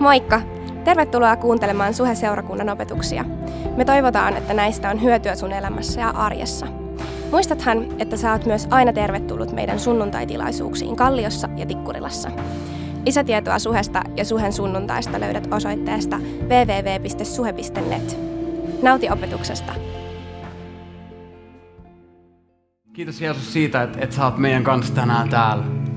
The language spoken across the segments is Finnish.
Moikka! Tervetuloa kuuntelemaan Suhe-seurakunnan opetuksia. Me toivotaan, että näistä on hyötyä sun elämässä ja arjessa. Muistathan, että sä oot myös aina tervetullut meidän sunnuntaitilaisuuksiin Kalliossa ja Tikkurilassa. Lisätietoa Suhesta ja Suhen sunnuntaista löydät osoitteesta www.suhe.net. Nauti opetuksesta! Kiitos Jeesus siitä, että, että sä oot meidän kanssa tänään täällä.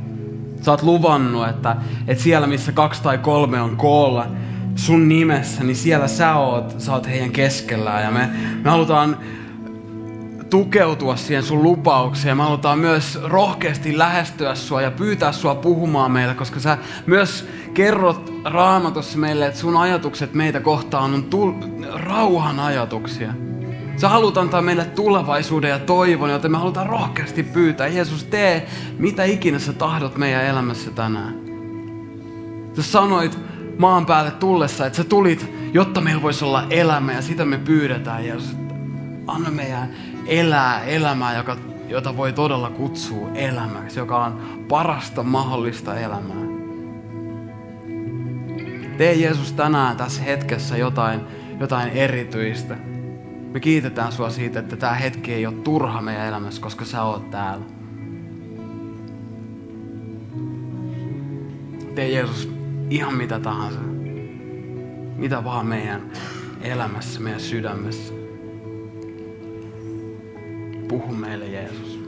Sä oot luvannut, että, että siellä missä kaksi tai kolme on koolla sun nimessä, niin siellä sä oot, sä oot heidän keskellään. Ja me, me halutaan tukeutua siihen sun lupaukseen. Me halutaan myös rohkeasti lähestyä sua ja pyytää sua puhumaan meille, koska sä myös kerrot raamatussa meille, että sun ajatukset meitä kohtaan on tul- rauhan ajatuksia. Sä haluat antaa meille tulevaisuuden ja toivon, joten me halutaan rohkeasti pyytää. Jeesus, tee mitä ikinä sä tahdot meidän elämässä tänään. Sä sanoit maan päälle tullessa, että sä tulit, jotta meillä voisi olla elämä ja sitä me pyydetään. Jeesus, anna meidän elää elämää, joka, jota voi todella kutsua elämäksi, joka on parasta mahdollista elämää. Tee Jeesus tänään tässä hetkessä jotain, jotain erityistä. Me kiitetään sua siitä, että tämä hetki ei ole turha meidän elämässä, koska sä oot täällä. Tee Jeesus ihan mitä tahansa. Mitä vaan meidän elämässä, meidän sydämessä. Puhu meille Jeesus.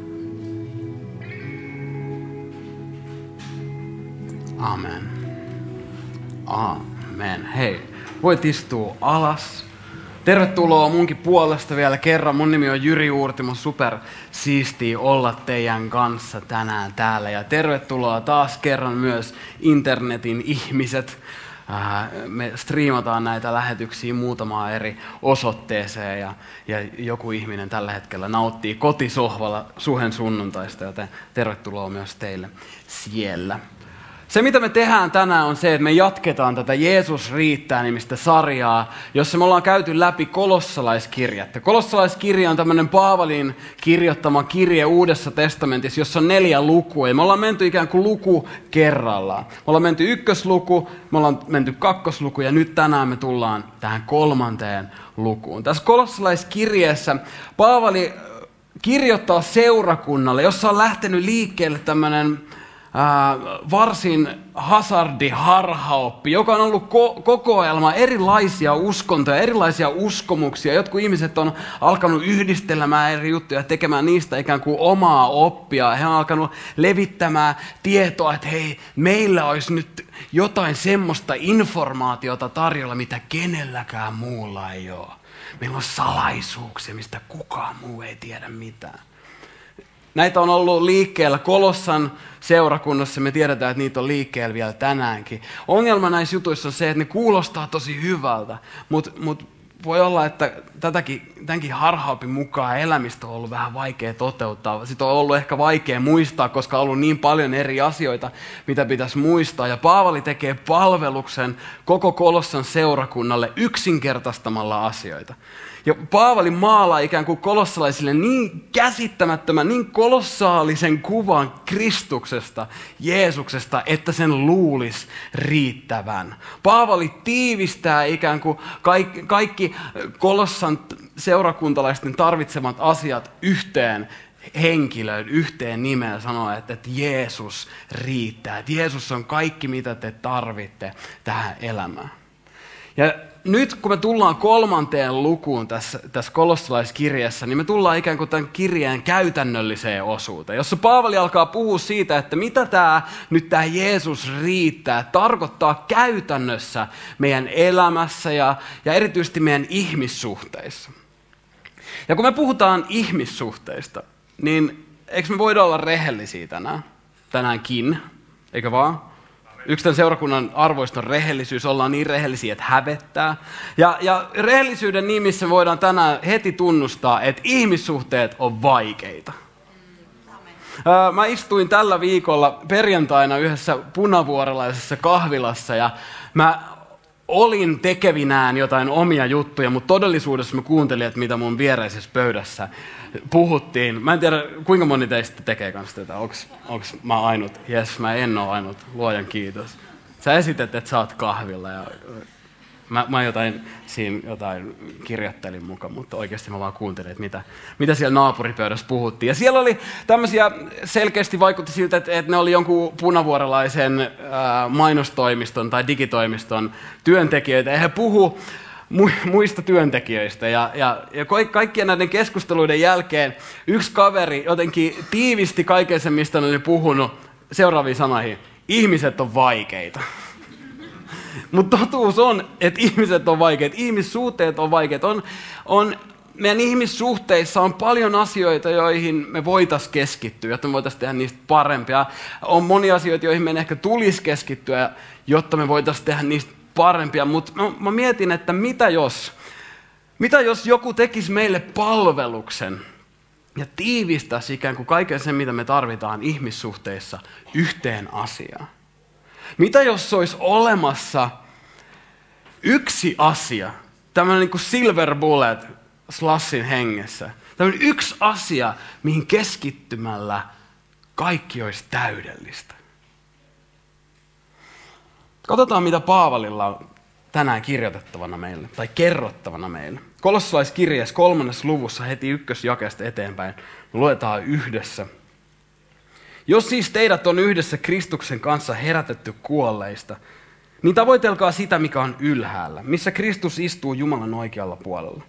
Amen. Amen. Hei, voit istua alas. Tervetuloa munkin puolesta vielä kerran. Mun nimi on Jyri Uurtimo. Super siistiä olla teidän kanssa tänään täällä. Ja tervetuloa taas kerran myös internetin ihmiset. Äh, me striimataan näitä lähetyksiä muutamaan eri osoitteeseen ja, ja joku ihminen tällä hetkellä nauttii kotisohvalla suhen sunnuntaista, joten tervetuloa myös teille siellä. Se, mitä me tehdään tänään, on se, että me jatketaan tätä Jeesus riittää nimistä sarjaa, jossa me ollaan käyty läpi kolossalaiskirjattä. Kolossalaiskirja on tämmöinen Paavalin kirjoittama kirje Uudessa testamentissa, jossa on neljä lukua. Ja me ollaan menty ikään kuin luku kerrallaan. Me ollaan menty ykkösluku, me ollaan menty kakkosluku ja nyt tänään me tullaan tähän kolmanteen lukuun. Tässä kolossalaiskirjeessä Paavali kirjoittaa seurakunnalle, jossa on lähtenyt liikkeelle tämmöinen varsin hazardi harhaoppi, joka on ollut ko- kokoelma erilaisia uskontoja, erilaisia uskomuksia. Jotkut ihmiset on alkanut yhdistelemään eri juttuja, tekemään niistä ikään kuin omaa oppia. He on alkanut levittämään tietoa, että hei, meillä olisi nyt jotain semmoista informaatiota tarjolla, mitä kenelläkään muulla ei ole. Meillä on salaisuuksia, mistä kukaan muu ei tiedä mitään. Näitä on ollut liikkeellä Kolossan seurakunnassa, me tiedetään, että niitä on liikkeellä vielä tänäänkin. Ongelma näissä jutuissa on se, että ne kuulostaa tosi hyvältä, mutta mut voi olla, että tätäkin, tämänkin harhaopin mukaan elämistä on ollut vähän vaikea toteuttaa. Sitten on ollut ehkä vaikea muistaa, koska on ollut niin paljon eri asioita, mitä pitäisi muistaa. Ja Paavali tekee palveluksen koko Kolossan seurakunnalle yksinkertaistamalla asioita. Ja Paavali maalaa ikään kuin kolossalaisille niin käsittämättömän, niin kolossaalisen kuvan Kristuksesta, Jeesuksesta, että sen luulisi riittävän. Paavali tiivistää ikään kuin kaikki, kolossan seurakuntalaisten tarvitsemat asiat yhteen henkilöön, yhteen nimeen sanoa, että, että Jeesus riittää. Että Jeesus on kaikki, mitä te tarvitte tähän elämään. Ja nyt kun me tullaan kolmanteen lukuun tässä, tässä kolossalaiskirjassa, niin me tullaan ikään kuin tämän kirjeen käytännölliseen osuuteen, jossa Paavali alkaa puhua siitä, että mitä tämä nyt tämä Jeesus riittää, tarkoittaa käytännössä meidän elämässä ja, ja erityisesti meidän ihmissuhteissa. Ja kun me puhutaan ihmissuhteista, niin eikö me voida olla rehellisiä tänään? Tänäänkin, eikö vaan? Yksi tämän seurakunnan arvoista on rehellisyys. Ollaan niin rehellisiä, että hävettää. Ja, ja rehellisyyden nimissä voidaan tänään heti tunnustaa, että ihmissuhteet on vaikeita. Mä istuin tällä viikolla perjantaina yhdessä punavuorelaisessa kahvilassa ja mä olin tekevinään jotain omia juttuja, mutta todellisuudessa mä kuuntelin, että mitä mun viereisessä pöydässä puhuttiin. Mä en tiedä, kuinka moni teistä tekee kanssa tätä. Onko mä ainut? Jes, mä en ole ainut. Luojan kiitos. Sä esität, että sä oot kahvilla ja Mä, mä jotain, siinä jotain kirjoittelin mukaan, mutta oikeasti mä vaan kuuntelin, että mitä, mitä siellä naapuripöydässä puhuttiin. Ja siellä oli tämmöisiä, selkeästi vaikutti siltä, että, että ne oli jonkun punavuorelaisen mainostoimiston tai digitoimiston työntekijöitä. Ja he puhu muista työntekijöistä. Ja, ja, ja kaikkien näiden keskusteluiden jälkeen yksi kaveri jotenkin tiivisti kaiken sen, mistä ne oli puhunut seuraaviin sanoihin. Ihmiset on vaikeita. Mutta totuus on, että ihmiset on vaikeat, ihmissuhteet on vaikeat. On, on, meidän ihmissuhteissa on paljon asioita, joihin me voitaisiin keskittyä, jotta me voitaisiin tehdä niistä parempia. On monia asioita, joihin meidän ehkä tulisi keskittyä, jotta me voitaisiin tehdä niistä parempia. Mutta mä, mä mietin, että mitä jos, mitä jos joku tekisi meille palveluksen ja tiivistäisi ikään kuin kaiken sen, mitä me tarvitaan ihmissuhteissa yhteen asiaan. Mitä jos olisi olemassa yksi asia, tämmöinen niin kuin silver bullet slassin hengessä, tämmöinen yksi asia, mihin keskittymällä kaikki olisi täydellistä. Katsotaan, mitä Paavalilla on tänään kirjoitettavana meille, tai kerrottavana meille. Kolossalaiskirjeessä kolmannessa luvussa heti ykkösjakesta eteenpäin luetaan yhdessä jos siis teidät on yhdessä Kristuksen kanssa herätetty kuolleista, niin tavoitelkaa sitä, mikä on ylhäällä, missä Kristus istuu Jumalan oikealla puolella.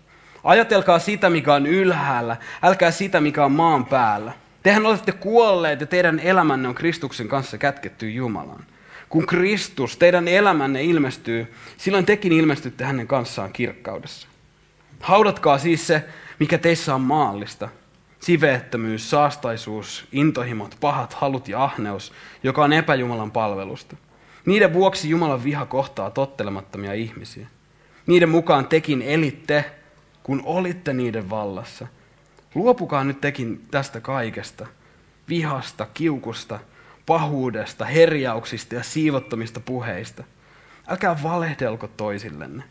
Ajatelkaa sitä, mikä on ylhäällä, älkää sitä, mikä on maan päällä. Tehän olette kuolleet ja teidän elämänne on Kristuksen kanssa kätketty Jumalaan. Kun Kristus, teidän elämänne ilmestyy, silloin tekin ilmestytte hänen kanssaan kirkkaudessa. Haudatkaa siis se, mikä teissä on maallista, siveettömyys, saastaisuus, intohimot, pahat halut ja ahneus, joka on epäjumalan palvelusta. Niiden vuoksi Jumalan viha kohtaa tottelemattomia ihmisiä. Niiden mukaan tekin elitte, kun olitte niiden vallassa. Luopukaa nyt tekin tästä kaikesta. Vihasta, kiukusta, pahuudesta, herjauksista ja siivottomista puheista. Älkää valehdelko toisillenne.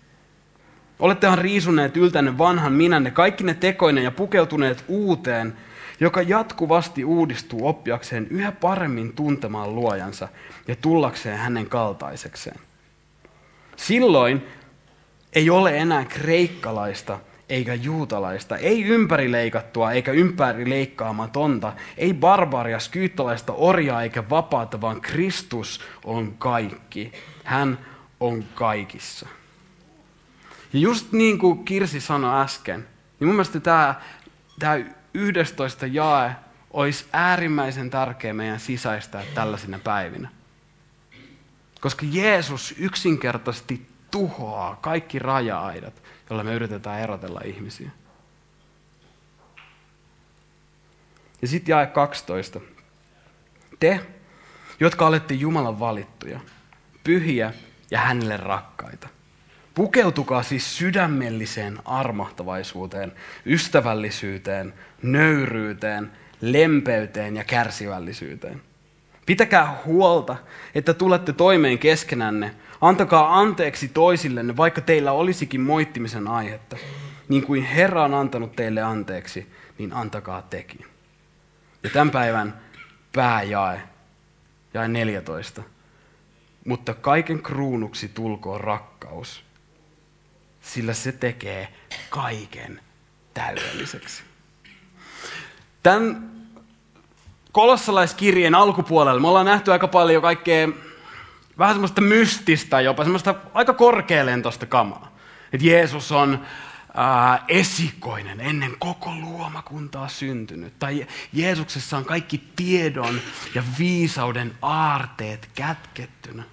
Olettehan riisuneet yltänne vanhan minänne, kaikki ne tekoinen ja pukeutuneet uuteen, joka jatkuvasti uudistuu oppiakseen yhä paremmin tuntemaan luojansa ja tullakseen hänen kaltaisekseen. Silloin ei ole enää kreikkalaista eikä juutalaista, ei ympärileikattua eikä ympärileikkaamatonta, ei barbaria, skyyttalaista orjaa eikä vapaata, vaan Kristus on kaikki. Hän on kaikissa. Ja just niin kuin Kirsi sanoi äsken, niin mun mielestä tämä, tämä 11 jae olisi äärimmäisen tärkeä meidän sisäistää tällaisina päivinä. Koska Jeesus yksinkertaisesti tuhoaa kaikki raja-aidat, joilla me yritetään erotella ihmisiä. Ja sitten jae 12. Te, jotka olette Jumalan valittuja, pyhiä ja hänelle rakkaita. Pukeutukaa siis sydämelliseen armahtavaisuuteen, ystävällisyyteen, nöyryyteen, lempeyteen ja kärsivällisyyteen. Pitäkää huolta, että tulette toimeen keskenänne. Antakaa anteeksi toisillenne, vaikka teillä olisikin moittimisen aihetta. Niin kuin Herra on antanut teille anteeksi, niin antakaa tekin. Ja tämän päivän pääjae, jae 14. Mutta kaiken kruunuksi tulkoon rakkaus, sillä se tekee kaiken täydelliseksi. Tämän kolossalaiskirjeen alkupuolella me ollaan nähty aika paljon kaikkea vähän semmoista mystistä, jopa semmoista aika korkealentoista kamaa. Että Jeesus on ää, esikoinen ennen koko luomakuntaa syntynyt. Tai Jeesuksessa on kaikki tiedon ja viisauden aarteet kätkettynä.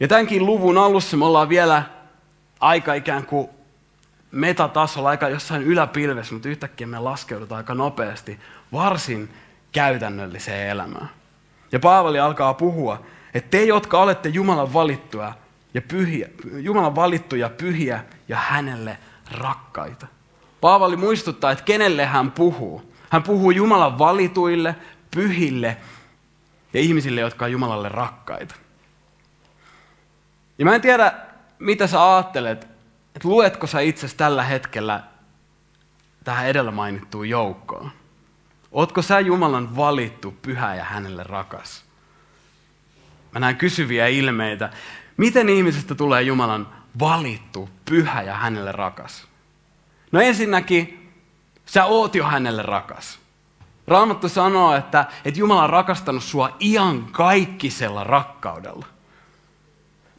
Ja tämänkin luvun alussa me ollaan vielä aika ikään kuin metatasolla, aika jossain yläpilvessä, mutta yhtäkkiä me laskeudutaan aika nopeasti varsin käytännölliseen elämään. Ja Paavali alkaa puhua, että te, jotka olette Jumalan valittuja ja pyhiä, Jumalan valittuja, pyhiä ja hänelle rakkaita. Paavali muistuttaa, että kenelle hän puhuu. Hän puhuu Jumalan valituille, pyhille ja ihmisille, jotka on Jumalalle rakkaita. Ja mä en tiedä, mitä sä ajattelet, että luetko sä itse tällä hetkellä tähän edellä mainittuun joukkoon? Ootko sä Jumalan valittu, pyhä ja hänelle rakas? mä näen kysyviä ilmeitä. Miten ihmisestä tulee Jumalan valittu, pyhä ja hänelle rakas? No ensinnäkin, sä oot jo hänelle rakas. Raamattu sanoo, että, että Jumala on rakastanut sua kaikkisella rakkaudella.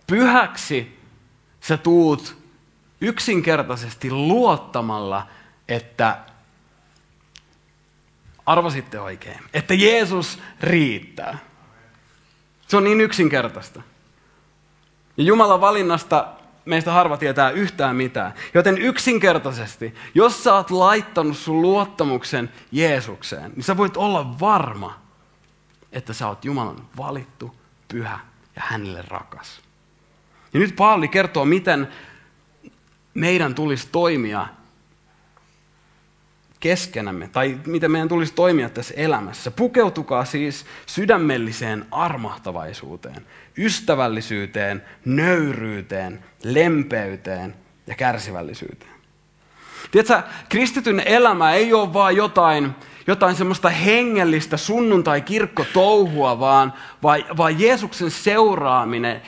Pyhäksi sä tuut yksinkertaisesti luottamalla, että arvasitte oikein, että Jeesus riittää. Se on niin yksinkertaista. Ja Jumalan valinnasta meistä harva tietää yhtään mitään. Joten yksinkertaisesti, jos sä oot laittanut sun luottamuksen Jeesukseen, niin sä voit olla varma, että sä oot Jumalan valittu, pyhä ja hänelle rakas. Ja nyt Paavali kertoo, miten meidän tulisi toimia keskenämme, tai miten meidän tulisi toimia tässä elämässä. Pukeutukaa siis sydämelliseen armahtavaisuuteen, ystävällisyyteen, nöyryyteen, lempeyteen ja kärsivällisyyteen. Tiedätkö, kristityn elämä ei ole vain jotain, jotain semmoista hengellistä sunnuntai-kirkkotouhua, vaan, vaan, vaan Jeesuksen seuraaminen,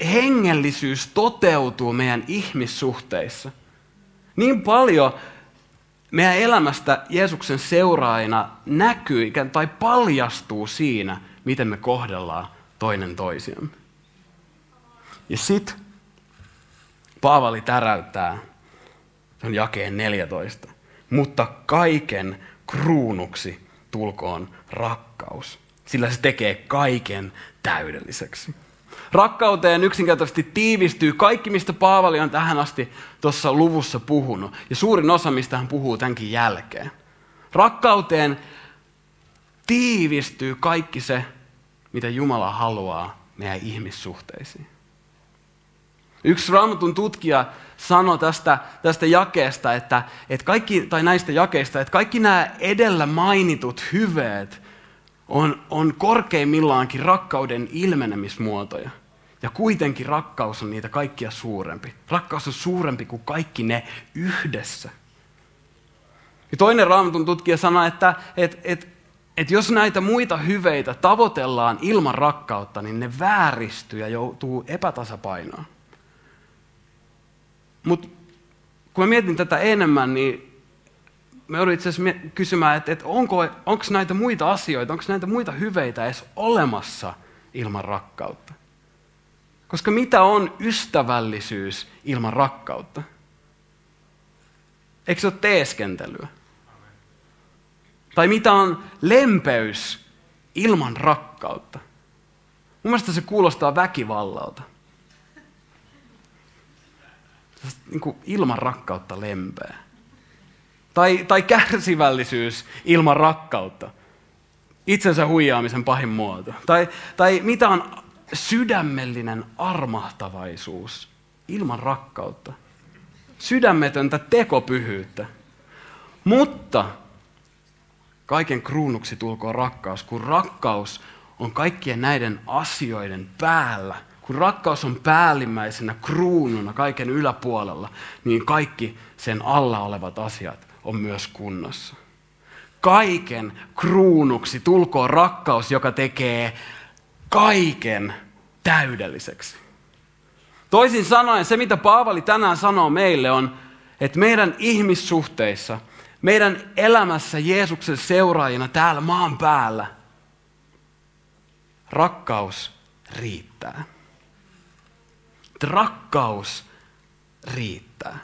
hengellisyys toteutuu meidän ihmissuhteissa. Niin paljon meidän elämästä Jeesuksen seuraajina näkyy tai paljastuu siinä, miten me kohdellaan toinen toisiamme. Ja sitten Paavali täräyttää, se on jakeen 14, mutta kaiken kruunuksi tulkoon rakkaus, sillä se tekee kaiken täydelliseksi. Rakkauteen yksinkertaisesti tiivistyy kaikki, mistä Paavali on tähän asti tuossa luvussa puhunut. Ja suurin osa, mistä hän puhuu tämänkin jälkeen. Rakkauteen tiivistyy kaikki se, mitä Jumala haluaa meidän ihmissuhteisiin. Yksi raamatun tutkija sanoi tästä, tästä jakeesta, että, että kaikki, tai näistä jakeista, että kaikki nämä edellä mainitut hyveet on, on korkeimmillaankin rakkauden ilmenemismuotoja. Ja kuitenkin rakkaus on niitä kaikkia suurempi. Rakkaus on suurempi kuin kaikki ne yhdessä. Ja toinen raamatun tutkija sanoi, että et, et, et jos näitä muita hyveitä tavoitellaan ilman rakkautta, niin ne vääristyy ja joutuu epätasapainoon. Mutta kun mä mietin tätä enemmän, niin me joudun itse asiassa kysymään, että, että onko, onko näitä muita asioita, onko näitä muita hyveitä edes olemassa ilman rakkautta? Koska mitä on ystävällisyys ilman rakkautta? Eikö se ole teeskentelyä? Tai mitä on lempeys ilman rakkautta? Mun mielestä se kuulostaa väkivallalta. Niin kuin ilman rakkautta lempeä. Tai, tai kärsivällisyys ilman rakkautta. Itsensä huijaamisen pahin muoto. Tai, tai mitä on sydämellinen armahtavaisuus ilman rakkautta. Sydämetöntä tekopyhyyttä. Mutta kaiken kruunuksi tulkoon rakkaus, kun rakkaus on kaikkien näiden asioiden päällä. Kun rakkaus on päällimmäisenä kruununa kaiken yläpuolella, niin kaikki sen alla olevat asiat on myös kunnossa. Kaiken kruunuksi tulkoon rakkaus, joka tekee kaiken täydelliseksi. Toisin sanoen se, mitä Paavali tänään sanoo meille on, että meidän ihmissuhteissa, meidän elämässä Jeesuksen seuraajina täällä maan päällä, rakkaus riittää. Rakkaus riittää.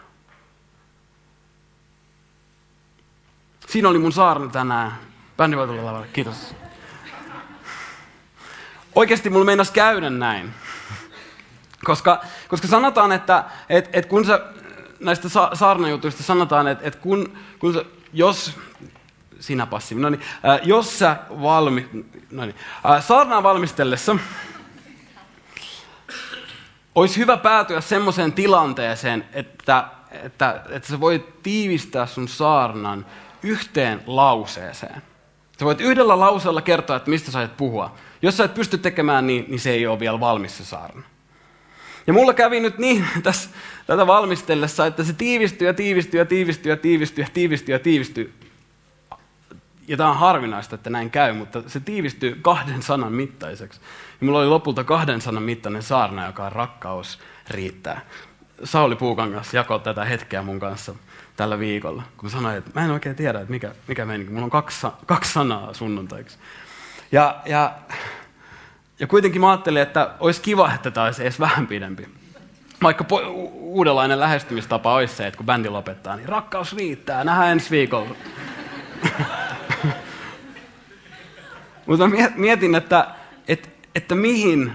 Siinä oli mun saarna tänään. Bändi voi tulla lavalle. Kiitos. Oikeasti mulla meinas käydä näin. Koska, koska sanotaan, että et, et kun sä, näistä sa- saarnajutuista sanotaan, että et kun, kun sä, jos, sinä passiivi, no niin, äh, jos sä valmi, no niin, äh, saarnaa valmistellessa, olisi hyvä päätyä semmoiseen tilanteeseen, että, että, että sä voit tiivistää sun saarnan yhteen lauseeseen. Sä voit yhdellä lauseella kertoa, että mistä sä aiot puhua. Jos sä et pysty tekemään niin, niin se ei ole vielä valmis se saarna. Ja mulla kävi nyt niin tässä, tätä valmistellessa, että se tiivistyy ja tiivistyy ja tiivistyy ja tiivistyy ja tiivistyy ja tiivistyy. ja tämä on harvinaista, että näin käy, mutta se tiivistyy kahden sanan mittaiseksi. Ja mulla oli lopulta kahden sanan mittainen saarna, joka on rakkaus riittää. Sauli Puukangas jakoi tätä hetkeä mun kanssa tällä viikolla, kun mä sanoin, että mä en oikein tiedä, että mikä, mikä meni, mulla on kaksi, kaksi sanaa sunnuntaiksi. Ja, ja, ja kuitenkin mä ajattelin, että olisi kiva, että tämä olisi edes vähän pidempi. Vaikka po- uudenlainen lähestymistapa olisi se, että kun bändi lopettaa, niin rakkaus riittää, nähdään ensi viikolla. Mutta mietin, että, että, että mihin,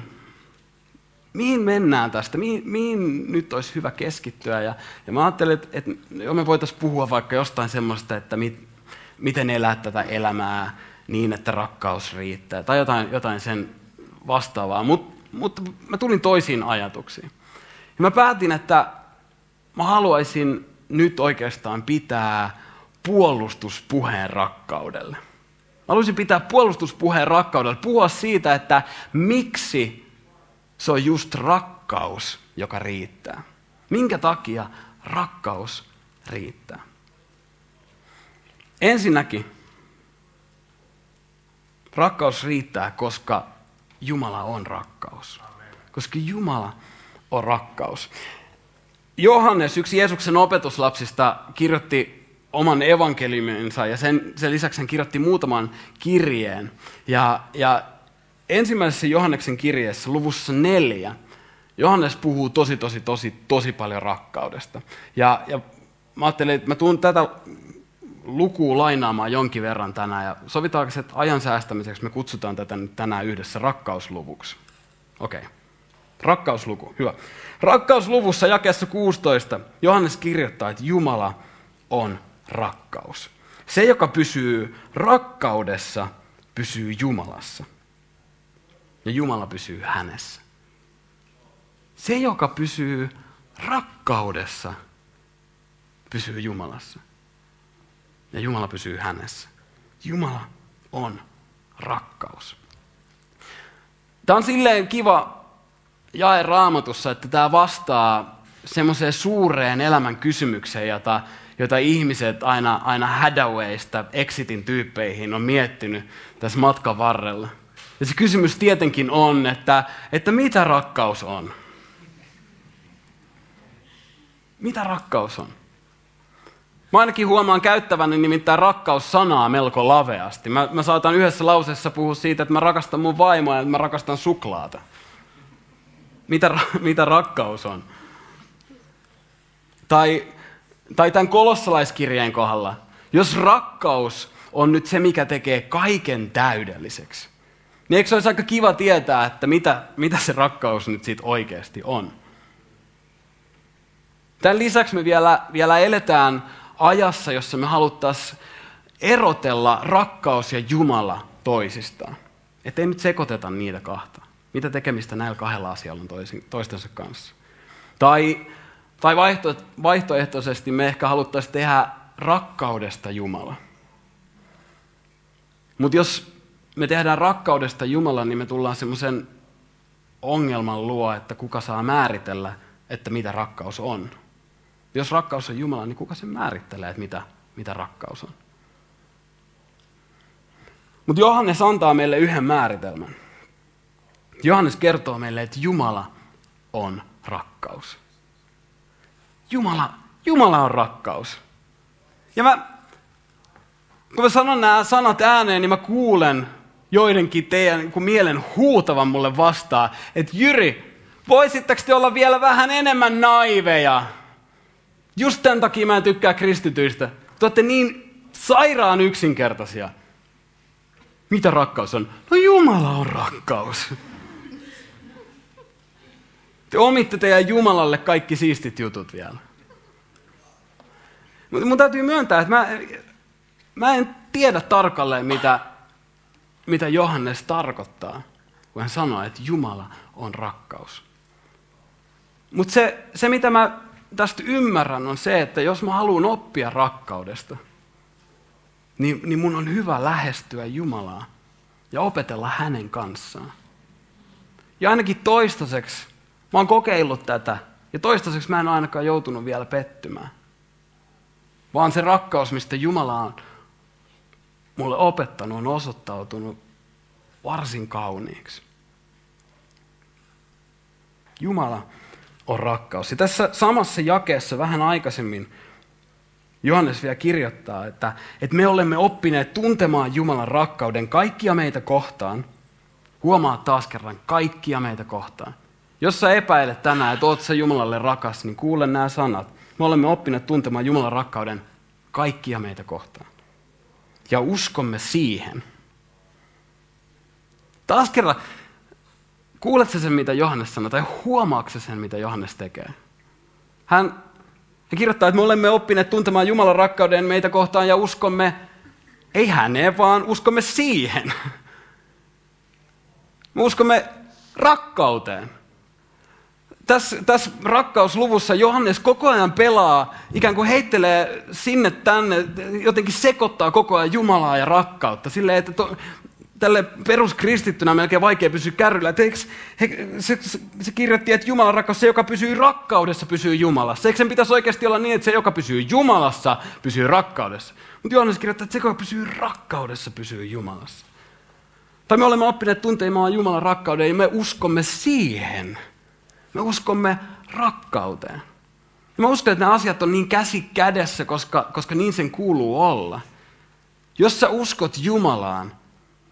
mihin mennään tästä, mihin, mihin nyt olisi hyvä keskittyä. Ja, ja mä ajattelin, että, että me voitaisiin puhua vaikka jostain semmoista, että mit, miten elää tätä elämää niin, että rakkaus riittää, tai jotain, jotain sen vastaavaa. Mutta mut mä tulin toisiin ajatuksiin. Ja mä päätin, että mä haluaisin nyt oikeastaan pitää puolustuspuheen rakkaudelle. Mä haluaisin pitää puolustuspuheen rakkaudelle, puhua siitä, että miksi se on just rakkaus, joka riittää. Minkä takia rakkaus riittää. Ensinnäkin, rakkaus riittää, koska Jumala on rakkaus. Koska Jumala on rakkaus. Johannes, yksi Jeesuksen opetuslapsista, kirjoitti oman evankeliuminsa ja sen, sen lisäksi hän kirjoitti muutaman kirjeen. Ja, ja ensimmäisessä Johanneksen kirjeessä, luvussa neljä, Johannes puhuu tosi, tosi, tosi, tosi paljon rakkaudesta. Ja, ja mä ajattelin, että mä tuun tätä lukua lainaamaan jonkin verran tänään. Ja sovitaanko, että ajan säästämiseksi me kutsutaan tätä nyt tänään yhdessä rakkausluvuksi. Okei. Okay. Rakkausluku, hyvä. Rakkausluvussa jakeessa 16 Johannes kirjoittaa, että Jumala on rakkaus. Se, joka pysyy rakkaudessa, pysyy Jumalassa. Ja Jumala pysyy hänessä. Se, joka pysyy rakkaudessa, pysyy Jumalassa. Ja Jumala pysyy hänessä. Jumala on rakkaus. Tämä on silleen kiva jae raamatussa, että tämä vastaa semmoiseen suureen elämän kysymykseen, jota, jota ihmiset aina, aina Hadawaysta Exitin tyyppeihin on miettinyt tässä matkan varrella. Ja se kysymys tietenkin on, että, että mitä rakkaus on? Mitä rakkaus on? Mä ainakin huomaan käyttäväni nimittäin rakkaussanaa melko laveasti. Mä, mä saatan yhdessä lauseessa puhua siitä, että mä rakastan mun vaimoa ja että mä rakastan suklaata. Mitä, mitä rakkaus on? Tai, tai tämän kolossalaiskirjeen kohdalla. Jos rakkaus on nyt se, mikä tekee kaiken täydelliseksi, niin eikö se olisi aika kiva tietää, että mitä, mitä se rakkaus nyt siitä oikeasti on? Tämän lisäksi me vielä, vielä eletään ajassa, jossa me haluttaisiin erotella rakkaus ja Jumala toisistaan. Että ei nyt sekoiteta niitä kahta. Mitä tekemistä näillä kahdella asialla on toistensa kanssa? Tai, tai vaihto, vaihtoehtoisesti me ehkä haluttaisiin tehdä rakkaudesta Jumala. Mutta jos me tehdään rakkaudesta Jumala, niin me tullaan semmoisen ongelman luo, että kuka saa määritellä, että mitä rakkaus on. Jos rakkaus on Jumala, niin kuka sen määrittelee, että mitä, mitä rakkaus on? Mutta Johannes antaa meille yhden määritelmän. Johannes kertoo meille, että Jumala on rakkaus. Jumala, Jumala on rakkaus. Ja mä, kun mä sanon nämä sanat ääneen, niin mä kuulen joidenkin teidän kun mielen huutavan mulle vastaan, että Jyri, voisitteko te olla vielä vähän enemmän naiveja? Just tämän takia mä en tykkää kristityistä. Te olette niin sairaan yksinkertaisia. Mitä rakkaus on? No Jumala on rakkaus. Te omitte teidän Jumalalle kaikki siistit jutut vielä. Mutta mun täytyy myöntää, että mä, mä en tiedä tarkalleen, mitä, mitä Johannes tarkoittaa, kun hän sanoo, että Jumala on rakkaus. Mutta se, se, mitä mä tästä ymmärrän, on se, että jos mä haluan oppia rakkaudesta, niin, niin mun on hyvä lähestyä Jumalaa ja opetella hänen kanssaan. Ja ainakin toistaiseksi Mä oon kokeillut tätä ja toistaiseksi mä en ainakaan joutunut vielä pettymään. Vaan se rakkaus, mistä Jumala on mulle opettanut on osoittautunut varsin kauniiksi. Jumala on rakkaus. Ja tässä samassa jakeessa vähän aikaisemmin Johannes vielä kirjoittaa, että, että me olemme oppineet tuntemaan Jumalan rakkauden kaikkia meitä kohtaan. Huomaa taas kerran kaikkia meitä kohtaan. Jos sä epäilet tänään, että oot sä Jumalalle rakas, niin kuule nämä sanat. Me olemme oppineet tuntemaan Jumalan rakkauden kaikkia meitä kohtaan. Ja uskomme siihen. Taas kerran, kuuletko sen, mitä Johannes sanoo, tai huomaatko sen, mitä Johannes tekee? Hän, hän kirjoittaa, että me olemme oppineet tuntemaan Jumalan rakkauden meitä kohtaan ja uskomme, ei häneen, vaan uskomme siihen. Me uskomme rakkauteen tässä, tässä rakkausluvussa Johannes koko ajan pelaa, ikään kuin heittelee sinne tänne, jotenkin sekoittaa koko ajan Jumalaa ja rakkautta. Silleen, että to, tälle peruskristittynä melkein vaikea pysyä kärryllä. Että eikö, he, se, se, se kirjoitti, että Jumalan rakkaus, se joka pysyy rakkaudessa, pysyy Jumalassa. Eikö sen pitäisi oikeasti olla niin, että se joka pysyy Jumalassa, pysyy rakkaudessa? Mutta Johannes kirjoittaa, että se joka pysyy rakkaudessa, pysyy Jumalassa. Tai me olemme oppineet tuntemaan Jumalan rakkauden ja me uskomme siihen – me uskomme rakkauteen. Ja mä uskon, että nämä asiat on niin käsi kädessä, koska, koska niin sen kuuluu olla. Jos sä uskot Jumalaan,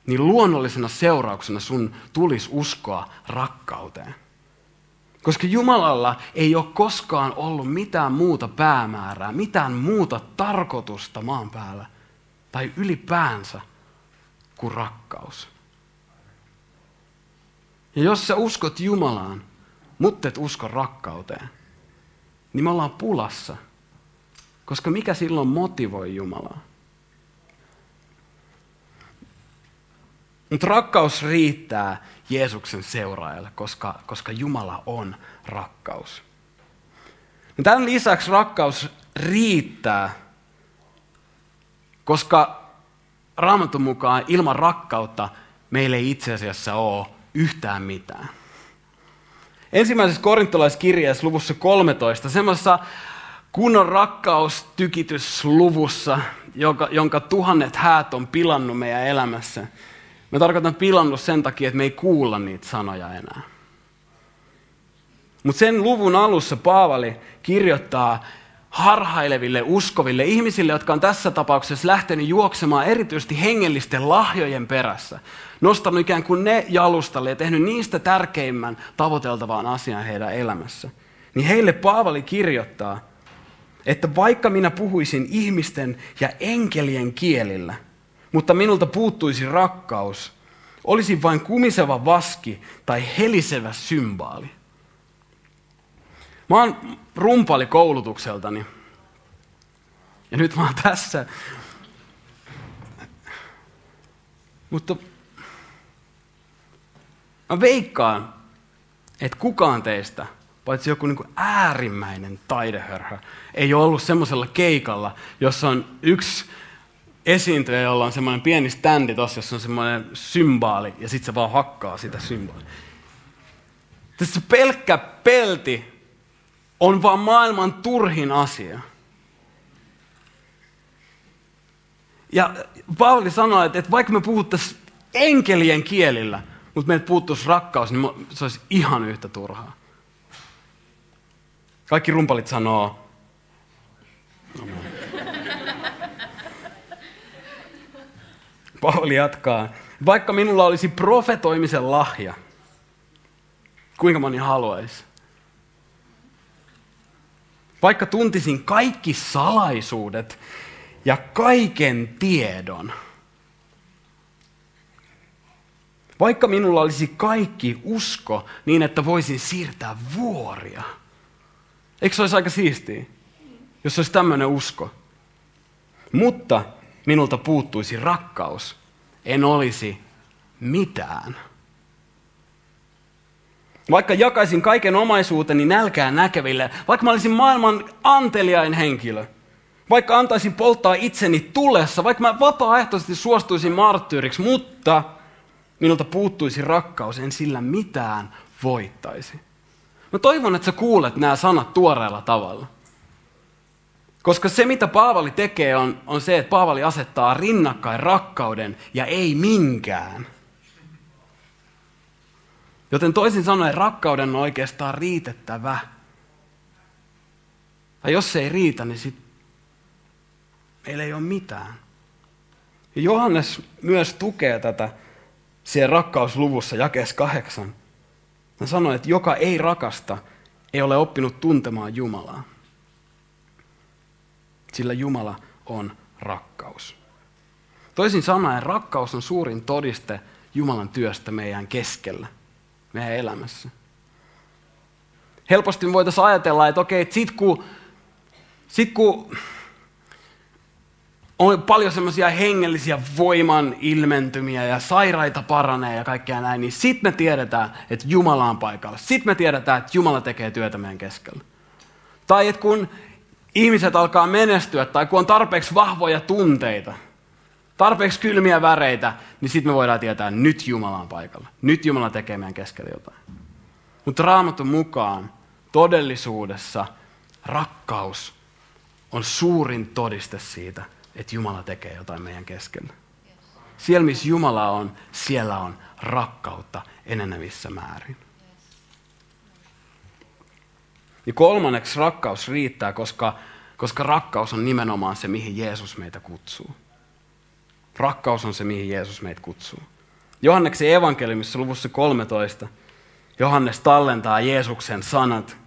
niin luonnollisena seurauksena sun tulisi uskoa rakkauteen. Koska Jumalalla ei ole koskaan ollut mitään muuta päämäärää, mitään muuta tarkoitusta maan päällä tai ylipäänsä kuin rakkaus. Ja jos sä uskot Jumalaan, mutta et usko rakkauteen, niin me ollaan pulassa. Koska mikä silloin motivoi Jumalaa? Mutta rakkaus riittää Jeesuksen seuraajalle, koska, koska Jumala on rakkaus. Ja tämän lisäksi rakkaus riittää, koska Raamatun mukaan ilman rakkautta meillä ei itse asiassa ole yhtään mitään ensimmäisessä korintolaiskirjeessä luvussa 13, semmoisessa kunnon rakkaustykitysluvussa, jonka, jonka tuhannet häät on pilannut meidän elämässä. Mä tarkoitan pilannut sen takia, että me ei kuulla niitä sanoja enää. Mutta sen luvun alussa Paavali kirjoittaa harhaileville, uskoville ihmisille, jotka on tässä tapauksessa lähtenyt juoksemaan erityisesti hengellisten lahjojen perässä. Nostanut ikään kuin ne jalustalle ja tehnyt niistä tärkeimmän tavoiteltavaan asian heidän elämässä. Niin heille Paavali kirjoittaa, että vaikka minä puhuisin ihmisten ja enkelien kielillä, mutta minulta puuttuisi rakkaus, olisin vain kumiseva vaski tai helisevä symbaali. Mä oon rumpali koulutukseltani. Ja nyt mä oon tässä. Mutta mä veikkaan, että kukaan teistä, paitsi joku niin äärimmäinen taidehörhö, ei ole ollut semmoisella keikalla, jossa on yksi esiintyjä, jolla on semmoinen pieni standi tossa, jossa on semmoinen symbaali, ja sitten se vaan hakkaa sitä symbaalia. Tässä pelkkä pelti on vaan maailman turhin asia. Ja Pauli sanoi, että, vaikka me puhuttaisiin enkelien kielillä, mutta meiltä puuttuisi rakkaus, niin se olisi ihan yhtä turhaa. Kaikki rumpalit sanoo, no, Pauli jatkaa, vaikka minulla olisi profetoimisen lahja, kuinka moni haluaisi? Vaikka tuntisin kaikki salaisuudet ja kaiken tiedon. Vaikka minulla olisi kaikki usko niin, että voisin siirtää vuoria. Eikö se olisi aika siistiä, jos olisi tämmöinen usko? Mutta minulta puuttuisi rakkaus. En olisi mitään. Vaikka jakaisin kaiken omaisuuteni nälkään näkeville, vaikka mä olisin maailman anteliain henkilö, vaikka antaisin polttaa itseni tulessa, vaikka mä vapaaehtoisesti suostuisin marttyyriksi, mutta minulta puuttuisi rakkaus, en sillä mitään voittaisi. Mä toivon, että sä kuulet nämä sanat tuoreella tavalla. Koska se, mitä Paavali tekee, on, on se, että Paavali asettaa rinnakkain rakkauden ja ei minkään. Joten toisin sanoen rakkauden on oikeastaan riitettävä. Ja jos se ei riitä, niin sit meillä ei ole mitään. Ja Johannes myös tukee tätä siellä rakkausluvussa, jakeessa kahdeksan. Hän sanoi, että joka ei rakasta, ei ole oppinut tuntemaan Jumalaa. Sillä Jumala on rakkaus. Toisin sanoen, rakkaus on suurin todiste Jumalan työstä meidän keskellä, meidän elämässä. Helposti me voitaisiin ajatella, että okei, että sit kun, sit kun on paljon semmoisia hengellisiä voiman ilmentymiä ja sairaita paranee ja kaikkea näin, niin sitten me tiedetään, että Jumala on paikalla. Sitten me tiedetään, että Jumala tekee työtä meidän keskellä. Tai että kun ihmiset alkaa menestyä tai kun on tarpeeksi vahvoja tunteita, tarpeeksi kylmiä väreitä, niin sitten me voidaan tietää, että nyt Jumala on paikalla. Nyt Jumala tekee meidän keskellä jotain. Mutta raamatun mukaan todellisuudessa rakkaus on suurin todiste siitä, että Jumala tekee jotain meidän keskellä. Siellä, missä Jumala on, siellä on rakkautta enenevissä määrin. Ja kolmanneksi rakkaus riittää, koska, koska rakkaus on nimenomaan se, mihin Jeesus meitä kutsuu. Rakkaus on se, mihin Jeesus meitä kutsuu. Johanneksen evankeliumissa luvussa 13 Johannes tallentaa Jeesuksen sanat.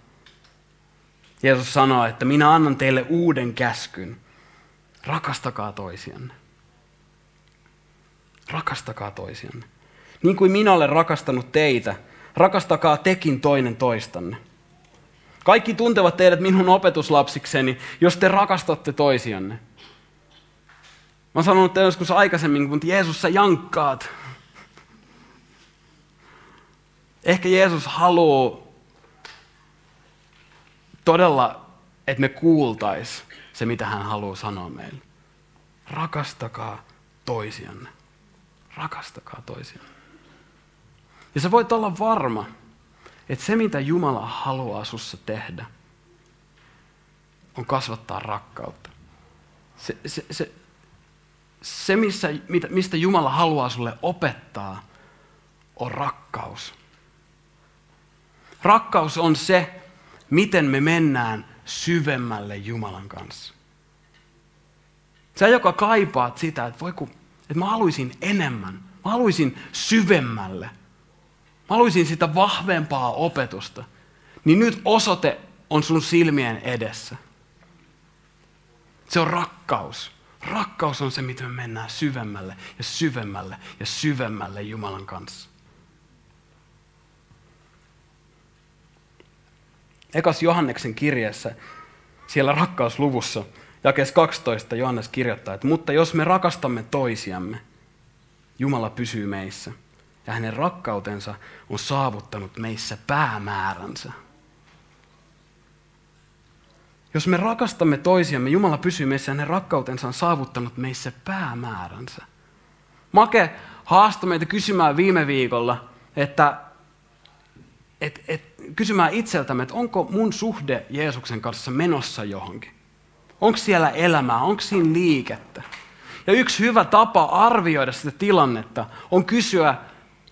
Jeesus sanoo, että minä annan teille uuden käskyn. Rakastakaa toisianne. Rakastakaa toisianne. Niin kuin minä olen rakastanut teitä, rakastakaa tekin toinen toistanne. Kaikki tuntevat teidät minun opetuslapsikseni, jos te rakastatte toisianne. Mä oon sanonut teille joskus aikaisemmin, kun Jeesus sä jankkaat. Ehkä Jeesus haluaa todella, että me kuultais se, mitä hän haluaa sanoa meille. Rakastakaa toisianne. Rakastakaa toisianne. Ja sä voit olla varma, että se, mitä Jumala haluaa sussa tehdä, on kasvattaa rakkautta. Se, se, se, se missä, mistä Jumala haluaa sulle opettaa, on rakkaus. Rakkaus on se, miten me mennään syvemmälle Jumalan kanssa. Sä, joka kaipaat sitä, että, voi kun, että mä haluaisin enemmän, mä haluaisin syvemmälle, mä haluaisin sitä vahvempaa opetusta, niin nyt osoite on sun silmien edessä. Se on rakkaus. Rakkaus on se, miten me mennään syvemmälle ja syvemmälle ja syvemmälle Jumalan kanssa. Ekas Johanneksen kirjeessä, siellä rakkausluvussa, jakes 12 Johannes kirjoittaa, että mutta jos me rakastamme toisiamme, Jumala pysyy meissä ja hänen rakkautensa on saavuttanut meissä päämääränsä. Jos me rakastamme toisiamme, Jumala pysyy meissä ja hänen rakkautensa on saavuttanut meissä päämääränsä. Make haastoi meitä kysymään viime viikolla, että et, et, kysymään itseltämme, että onko mun suhde Jeesuksen kanssa menossa johonkin. Onko siellä elämää, onko siinä liikettä? Ja yksi hyvä tapa arvioida sitä tilannetta on kysyä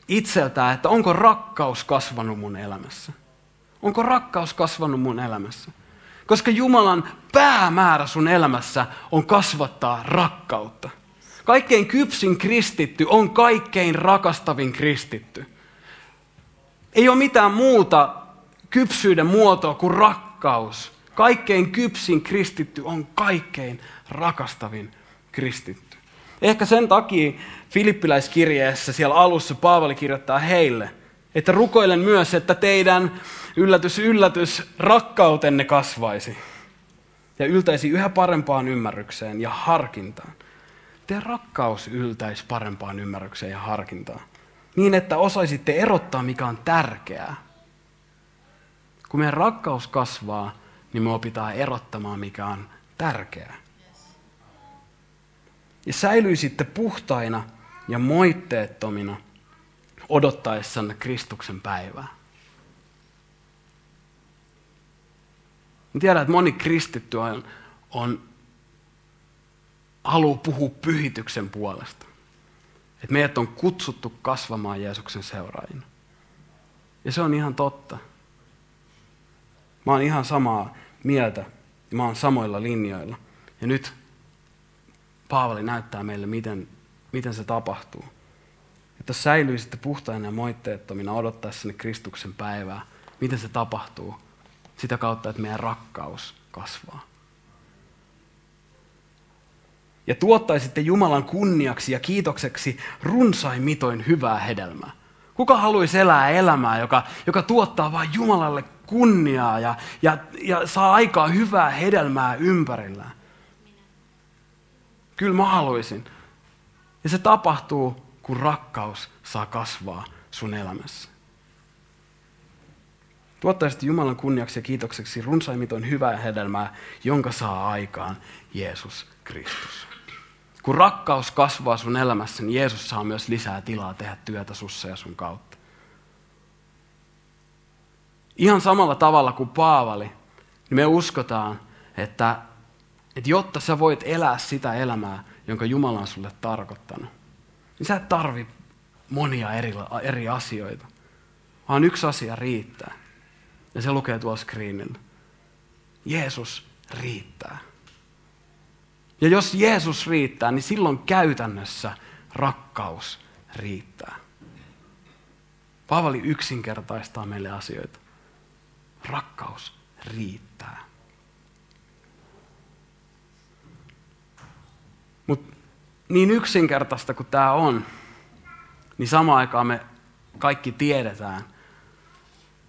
itseltään, että onko rakkaus kasvanut mun elämässä? Onko rakkaus kasvanut mun elämässä? Koska Jumalan päämäärä sun elämässä on kasvattaa rakkautta. Kaikkein kypsin kristitty on kaikkein rakastavin kristitty. Ei ole mitään muuta kypsyyden muotoa kuin rakkaus. Kaikkein kypsin kristitty on kaikkein rakastavin kristitty. Ehkä sen takia Filippiläiskirjeessä siellä alussa Paavali kirjoittaa heille, että rukoilen myös, että teidän yllätys, yllätys, rakkautenne kasvaisi ja yltäisi yhä parempaan ymmärrykseen ja harkintaan. Teidän rakkaus yltäisi parempaan ymmärrykseen ja harkintaan. Niin, että osaisitte erottaa, mikä on tärkeää. Kun meidän rakkaus kasvaa, niin me opitaan erottamaan, mikä on tärkeää. Ja säilyisitte puhtaina ja moitteettomina odottaessanne Kristuksen päivää. Mä tiedän, että moni kristitty on, on halu puhua pyhityksen puolesta. Että meidät on kutsuttu kasvamaan Jeesuksen seuraajina. Ja se on ihan totta. Mä oon ihan samaa mieltä ja mä oon samoilla linjoilla. Ja nyt Paavali näyttää meille, miten, miten se tapahtuu. Että jos säilyisitte puhtaina ja moitteettomina odottaessanne Kristuksen päivää, miten se tapahtuu? Sitä kautta, että meidän rakkaus kasvaa. Ja tuottaisitte Jumalan kunniaksi ja kiitokseksi runsain mitoin hyvää hedelmää. Kuka haluaisi elää elämää, joka, joka tuottaa vain Jumalalle kunniaa ja, ja, ja saa aikaa hyvää hedelmää ympärillään? Kyllä mä haluaisin. Ja se tapahtuu, kun rakkaus saa kasvaa sun elämässä. Tuottaisit Jumalan kunniaksi ja kiitokseksi runsaimmiton hyvää hedelmää, jonka saa aikaan Jeesus Kristus. Kun rakkaus kasvaa sun elämässä, niin Jeesus saa myös lisää tilaa tehdä työtä sussa ja sun kautta. Ihan samalla tavalla kuin Paavali, niin me uskotaan, että, että jotta sä voit elää sitä elämää, jonka Jumala on sulle tarkoittanut, niin sä et tarvi monia eri, eri asioita, vaan yksi asia riittää. Ja se lukee tuolla screenillä. Jeesus riittää. Ja jos Jeesus riittää, niin silloin käytännössä rakkaus riittää. Paavali yksinkertaistaa meille asioita. Rakkaus riittää. Mutta niin yksinkertaista kuin tämä on, niin samaan aikaan me kaikki tiedetään,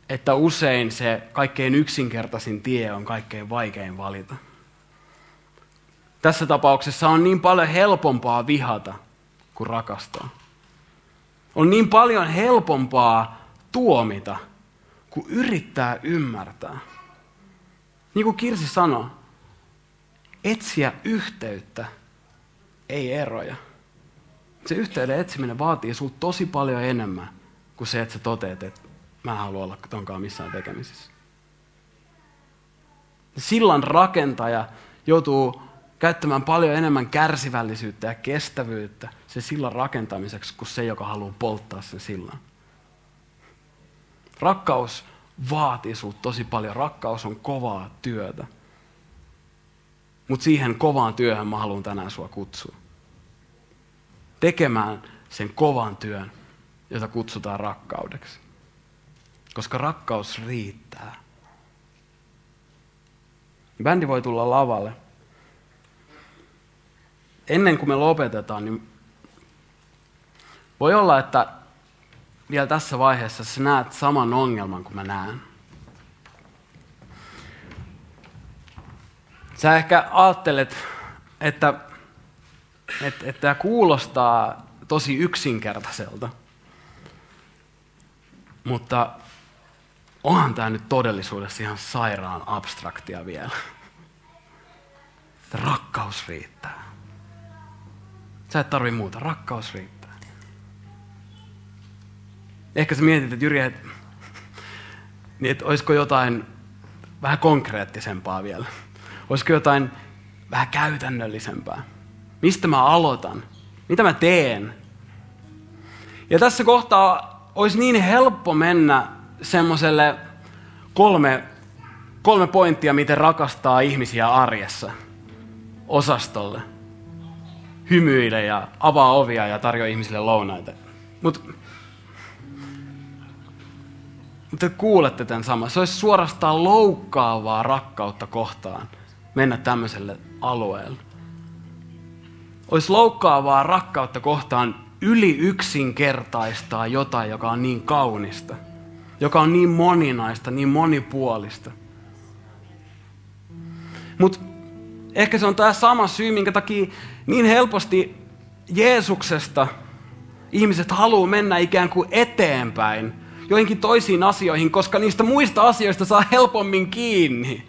että usein se kaikkein yksinkertaisin tie on kaikkein vaikein valita. Tässä tapauksessa on niin paljon helpompaa vihata kuin rakastaa. On niin paljon helpompaa tuomita kuin yrittää ymmärtää. Niin kuin Kirsi sanoi, etsiä yhteyttä, ei eroja. Se yhteyden etsiminen vaatii sinulta tosi paljon enemmän kuin se, että sä toteat, että mä en halua olla tonkaan missään tekemisissä. Sillan rakentaja joutuu käyttämään paljon enemmän kärsivällisyyttä ja kestävyyttä sen sillan rakentamiseksi kuin se, joka haluaa polttaa sen sillan. Rakkaus vaatii sinulta tosi paljon. Rakkaus on kovaa työtä. Mutta siihen kovaan työhön mä haluan tänään sua kutsua. Tekemään sen kovan työn, jota kutsutaan rakkaudeksi. Koska rakkaus riittää. Bändi voi tulla lavalle ennen kuin me lopetetaan, niin voi olla, että vielä tässä vaiheessa sä näet saman ongelman kuin mä näen. Sä ehkä ajattelet, että, että, että tämä kuulostaa tosi yksinkertaiselta. Mutta onhan tämä nyt todellisuudessa ihan sairaan abstraktia vielä. Rakkaus riittää. Sä et tarvi muuta. Rakkaus riittää. Ehkä sä mietit, että Jyri, että, niin että olisiko jotain vähän konkreettisempaa vielä. Olisiko jotain vähän käytännöllisempää. Mistä mä aloitan? Mitä mä teen? Ja tässä kohtaa olisi niin helppo mennä semmoiselle kolme, kolme pointtia, miten rakastaa ihmisiä arjessa osastolle – hymyile ja avaa ovia ja tarjoa ihmisille lounaita. Mutta mutta kuulette tämän saman. Se olisi suorastaan loukkaavaa rakkautta kohtaan mennä tämmöiselle alueelle. Olisi loukkaavaa rakkautta kohtaan yli yksinkertaistaa jotain, joka on niin kaunista, joka on niin moninaista, niin monipuolista. Mutta ehkä se on tämä sama syy, minkä takia niin helposti Jeesuksesta ihmiset haluaa mennä ikään kuin eteenpäin joihinkin toisiin asioihin, koska niistä muista asioista saa helpommin kiinni.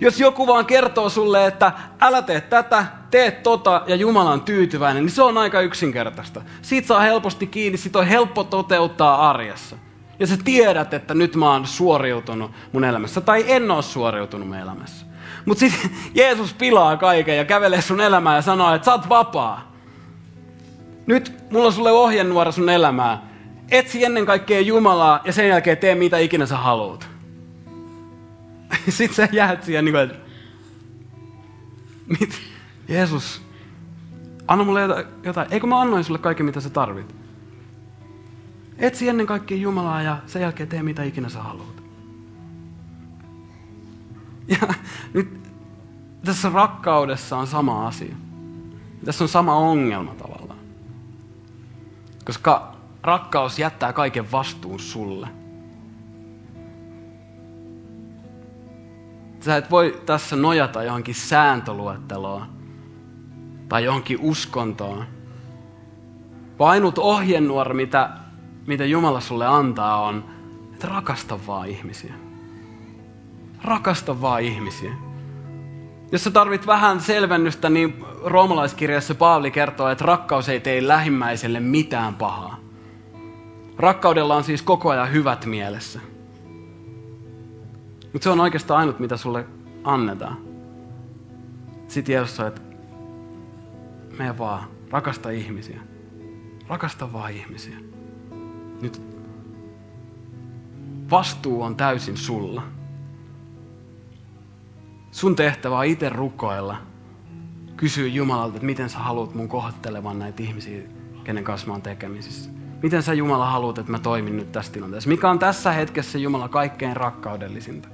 Jos joku vaan kertoo sulle, että älä tee tätä, tee tota ja Jumala on tyytyväinen, niin se on aika yksinkertaista. Siitä saa helposti kiinni, sit on helppo toteuttaa arjessa. Ja sä tiedät, että nyt mä oon suoriutunut mun elämässä. Tai en oo suoriutunut mun elämässä. Mutta sitten Jeesus pilaa kaiken ja kävelee sun elämää ja sanoo, että sä oot vapaa. Nyt mulla on sulle ohjenuora sun elämää. Etsi ennen kaikkea Jumalaa ja sen jälkeen tee mitä ikinä sä haluat. Sitten sä jäät siihen niin kuin, että mit? Jeesus, anna mulle jotain. Eikö mä annoin sulle kaiken, mitä sä tarvit? Etsi ennen kaikkea Jumalaa ja sen jälkeen tee mitä ikinä sä haluat. Ja nyt tässä rakkaudessa on sama asia. Tässä on sama ongelma tavallaan. Koska rakkaus jättää kaiken vastuun sulle. Sä et voi tässä nojata johonkin sääntöluetteloon tai johonkin uskontoon. ainut ohjenuora, mitä, mitä Jumala sulle antaa, on, että rakasta vaan ihmisiä. Rakasta vaan ihmisiä. Jos sä tarvit vähän selvennystä, niin roomalaiskirjassa Paavali kertoo, että rakkaus ei tee lähimmäiselle mitään pahaa. Rakkaudella on siis koko ajan hyvät mielessä. Mutta se on oikeastaan ainut, mitä sulle annetaan. Sitten Jeesus että me vaan, rakasta ihmisiä. Rakasta vaan ihmisiä. Nyt vastuu on täysin sulla. Sun tehtävä on itse rukoilla. Kysyä Jumalalta, että miten sä haluat mun kohtelevan näitä ihmisiä, kenen kanssa mä oon tekemisissä. Miten sä Jumala haluat, että mä toimin nyt tässä tilanteessa? Mikä on tässä hetkessä Jumala kaikkein rakkaudellisinta?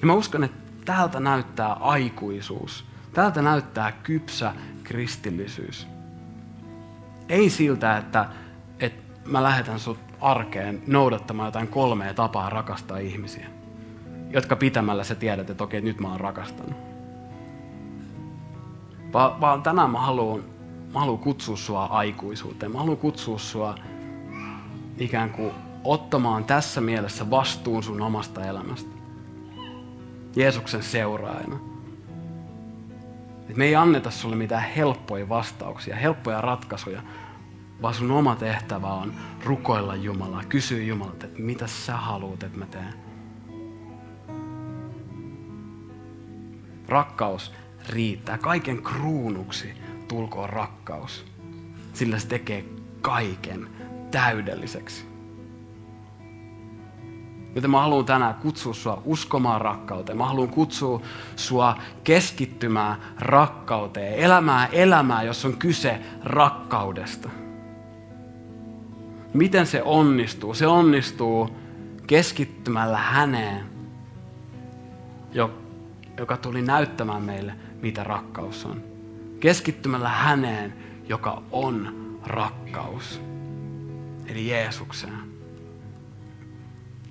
Ja mä uskon, että täältä näyttää aikuisuus. Täältä näyttää kypsä kristillisyys. Ei siltä, että, että mä lähetän sut arkeen noudattamaan jotain kolmea tapaa rakastaa ihmisiä, jotka pitämällä sä tiedät, että okei, nyt mä oon rakastanut. Va- vaan tänään mä haluan, mä kutsua sua aikuisuuteen. Mä haluan kutsua sua ikään kuin ottamaan tässä mielessä vastuun sun omasta elämästä. Jeesuksen seuraajana. Et me ei anneta sulle mitään helppoja vastauksia, helppoja ratkaisuja, vaan sun oma tehtävä on rukoilla Jumalaa, kysyä Jumalalta, että mitä sä haluat, että mä teen. Rakkaus riittää. Kaiken kruunuksi tulkoon rakkaus. Sillä se tekee kaiken täydelliseksi. Joten mä haluan tänään kutsua sua uskomaan rakkauteen. Mä haluan kutsua sua keskittymään rakkauteen. Elämää elämää, jos on kyse rakkaudesta. Miten se onnistuu? Se onnistuu keskittymällä häneen, joka tuli näyttämään meille, mitä rakkaus on. Keskittymällä häneen, joka on rakkaus. Eli Jeesukseen.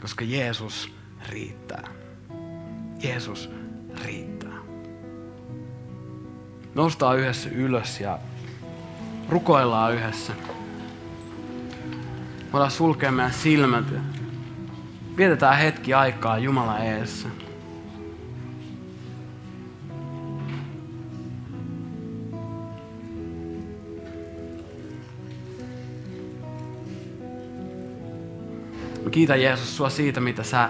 Koska Jeesus riittää. Jeesus riittää. Noustaan yhdessä ylös ja rukoillaan yhdessä. Voidaan sulkea meidän silmät ja vietetään hetki aikaa Jumala eessä. Kiitän Jeesus sua siitä, mitä sä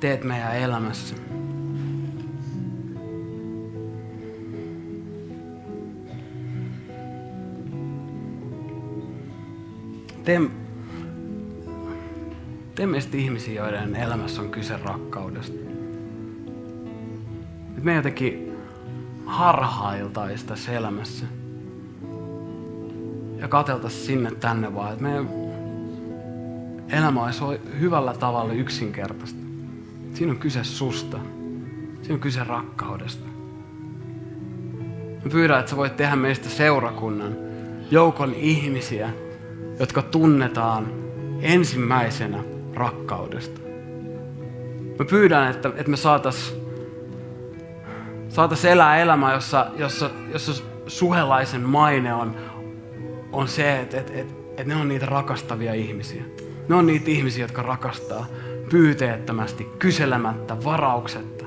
teet meidän elämässä. Tee, tee meistä ihmisiä, joiden elämässä on kyse rakkaudesta. Että me jotenkin harhailtaisi tässä elämässä. Ja kateltaisiin sinne tänne vaan. Että me elämä olisi hyvällä tavalla yksinkertaista. Siinä on kyse susta. Siinä on kyse rakkaudesta. Mä pyydän, että sä voit tehdä meistä seurakunnan, joukon ihmisiä, jotka tunnetaan ensimmäisenä rakkaudesta. Mä pyydän, että, että me saatas, saatas elää elämää, jossa, jossa, jossa suhelaisen maine on, on se, että, että, että, että ne on niitä rakastavia ihmisiä. Ne on niitä ihmisiä, jotka rakastaa pyyteettömästi, kyselemättä, varauksetta.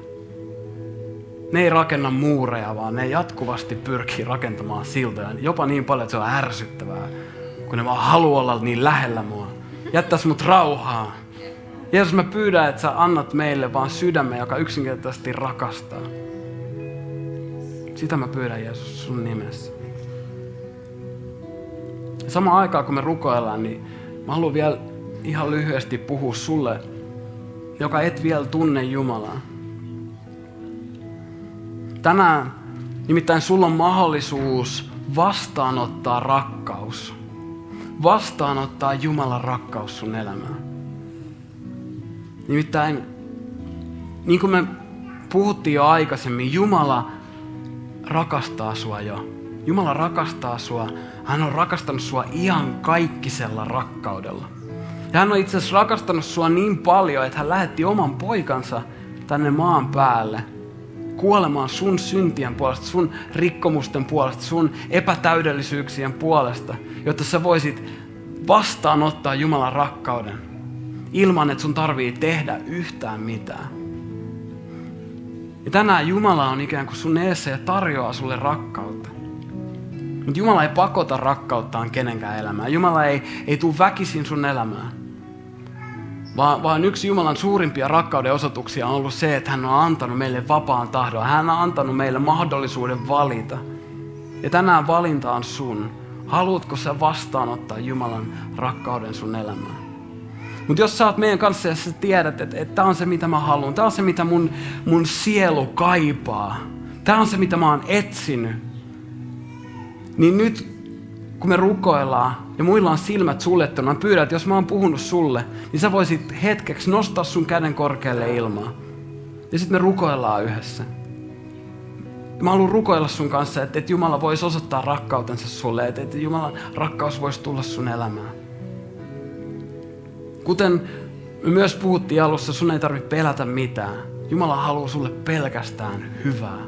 Ne ei rakenna muureja, vaan ne jatkuvasti pyrkii rakentamaan siltoja. Jopa niin paljon, että se on ärsyttävää, kun ne vaan haluaa olla niin lähellä mua. Jättäis mut rauhaa. Jeesus, mä pyydän, että sä annat meille vaan sydämen, joka yksinkertaisesti rakastaa. Sitä mä pyydän, Jeesus, sun nimessä. Samaan aikaan, kun me rukoillaan, niin mä haluan vielä ihan lyhyesti puhua sulle, joka et vielä tunne Jumalaa. Tänään nimittäin sulla on mahdollisuus vastaanottaa rakkaus. Vastaanottaa Jumalan rakkaus sun elämään. Nimittäin, niin kuin me puhuttiin jo aikaisemmin, Jumala rakastaa sua jo. Jumala rakastaa sua. Hän on rakastanut sua ihan kaikkisella rakkaudella. Ja hän on itse asiassa rakastanut sua niin paljon, että hän lähetti oman poikansa tänne maan päälle kuolemaan sun syntien puolesta, sun rikkomusten puolesta, sun epätäydellisyyksien puolesta, jotta sä voisit vastaanottaa Jumalan rakkauden ilman, että sun tarvii tehdä yhtään mitään. Ja tänään Jumala on ikään kuin sun eessä ja tarjoaa sulle rakkautta. Mutta Jumala ei pakota rakkauttaan kenenkään elämään. Jumala ei, ei tule väkisin sun elämään. Vaan, vaan yksi Jumalan suurimpia rakkauden osoituksia on ollut se, että hän on antanut meille vapaan tahdon. Hän on antanut meille mahdollisuuden valita. Ja tänään valinta on sun. Haluatko sä vastaanottaa Jumalan rakkauden sun elämään? Mutta jos sä oot meidän kanssa ja sä tiedät, että, että tämä on se mitä mä haluan, tämä on se mitä mun, mun sielu kaipaa, tämä on se mitä mä oon etsinyt, niin nyt kun me rukoillaan ja muilla on silmät suljettuna, mä pyydän, että jos mä oon puhunut sulle, niin sä voisit hetkeksi nostaa sun käden korkealle ilmaan. Ja sitten me rukoillaan yhdessä. Mä haluan rukoilla sun kanssa, että, että Jumala voisi osoittaa rakkautensa sulle, että, että Jumalan rakkaus voisi tulla sun elämään. Kuten me myös puhuttiin alussa, sun ei tarvitse pelätä mitään. Jumala haluaa sulle pelkästään hyvää.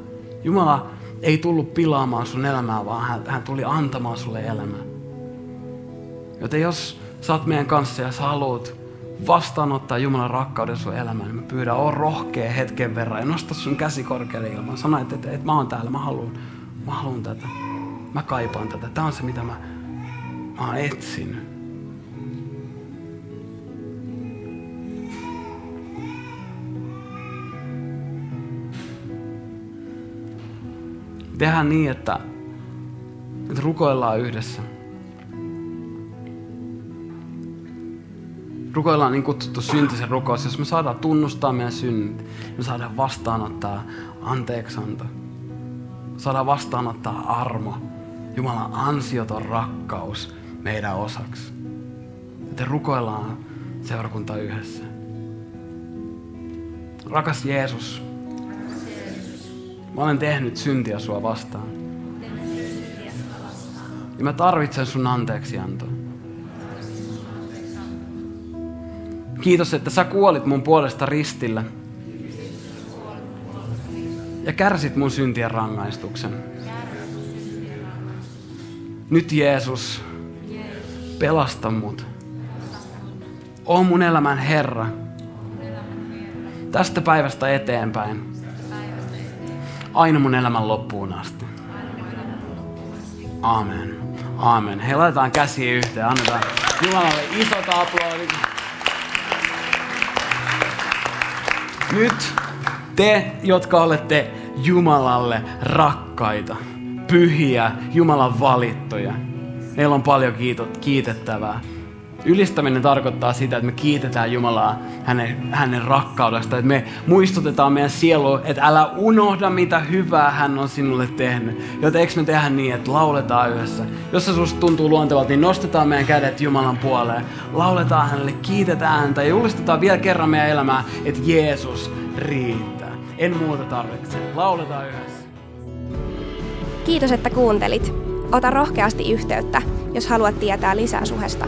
Jumala ei tullut pilaamaan sun elämää, vaan hän, hän tuli antamaan sulle elämää. Joten jos sä oot meidän kanssa ja sä haluat vastaanottaa Jumalan rakkauden sun elämään, niin mä pyydän, on rohkea hetken verran ja nosta sun käsi korkealle ilmaan. Sano, että, että, että mä oon täällä, mä haluan, mä haluan tätä. Mä kaipaan tätä. Tämä on se, mitä mä, mä oon etsinyt. tehdään niin, että, että rukoillaan yhdessä. Rukoillaan niin kutsuttu syntisen rukous. Jos me saadaan tunnustaa meidän synnit, me saadaan vastaanottaa anteeksianto. Saadaan vastaanottaa armo. Jumalan ansioton rakkaus meidän osaksi. Joten rukoillaan seurakunta yhdessä. Rakas Jeesus, Mä olen tehnyt syntiä sua vastaan. Ja mä tarvitsen sun anteeksiantoa. Kiitos, että sä kuolit mun puolesta ristillä. Ja kärsit mun syntien rangaistuksen. Nyt Jeesus, pelasta mut. Oo mun elämän Herra. Tästä päivästä eteenpäin aina mun elämän loppuun asti. Amen. Amen. Hei, laitetaan käsiä yhteen. Annetaan Jumalalle isot aplodit. Nyt te, jotka olette Jumalalle rakkaita, pyhiä, Jumalan valittuja. Meillä on paljon kiitettävää. Ylistäminen tarkoittaa sitä, että me kiitetään Jumalaa hänen, hänen rakkaudesta. Että me muistutetaan meidän sielu, että älä unohda mitä hyvää hän on sinulle tehnyt. Joten eikö me tehdä niin, että lauletaan yhdessä. Jos se susta tuntuu luontevalta, niin nostetaan meidän kädet Jumalan puoleen. Lauletaan hänelle, kiitetään häntä ja julistetaan vielä kerran meidän elämää, että Jeesus riittää. En muuta tarvitse. Lauletaan yhdessä. Kiitos, että kuuntelit. Ota rohkeasti yhteyttä, jos haluat tietää lisää suhesta.